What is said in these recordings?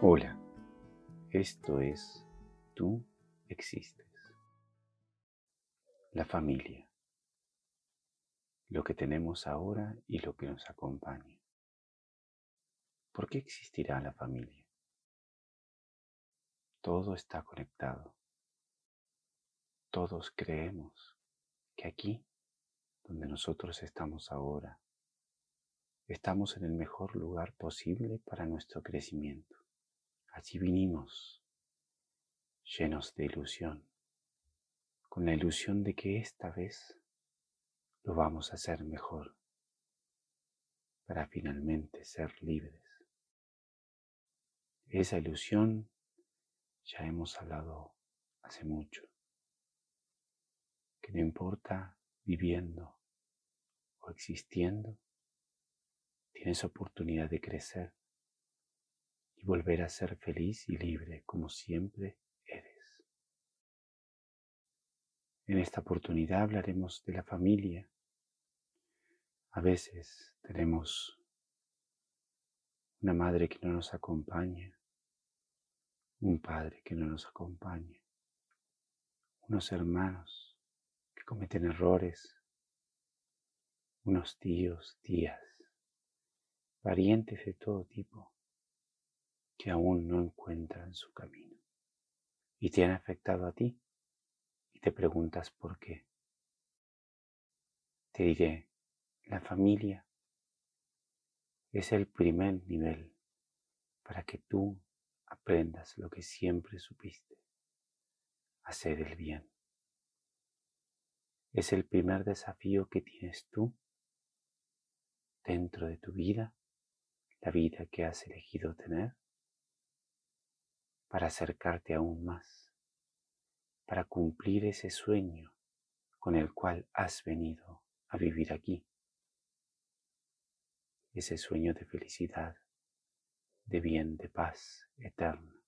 Hola, esto es Tú existes. La familia. Lo que tenemos ahora y lo que nos acompaña. ¿Por qué existirá la familia? Todo está conectado. Todos creemos que aquí, donde nosotros estamos ahora, estamos en el mejor lugar posible para nuestro crecimiento. Allí vinimos, llenos de ilusión, con la ilusión de que esta vez lo vamos a hacer mejor, para finalmente ser libres. Esa ilusión ya hemos hablado hace mucho, que no importa viviendo o existiendo, tienes oportunidad de crecer y volver a ser feliz y libre como siempre eres. En esta oportunidad hablaremos de la familia. A veces tenemos una madre que no nos acompaña, un padre que no nos acompaña, unos hermanos que cometen errores, unos tíos, tías, parientes de todo tipo que aún no encuentran su camino y te han afectado a ti y te preguntas por qué. Te diré, la familia es el primer nivel para que tú aprendas lo que siempre supiste, hacer el bien. Es el primer desafío que tienes tú dentro de tu vida la vida que has elegido tener para acercarte aún más, para cumplir ese sueño con el cual has venido a vivir aquí, ese sueño de felicidad, de bien, de paz eterna.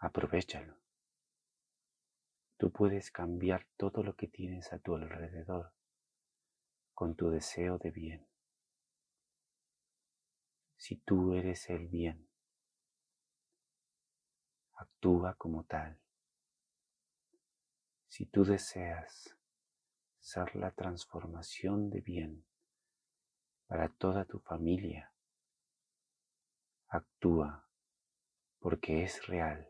Aprovechalo. Tú puedes cambiar todo lo que tienes a tu alrededor con tu deseo de bien. Si tú eres el bien, actúa como tal. Si tú deseas ser la transformación de bien para toda tu familia, actúa porque es real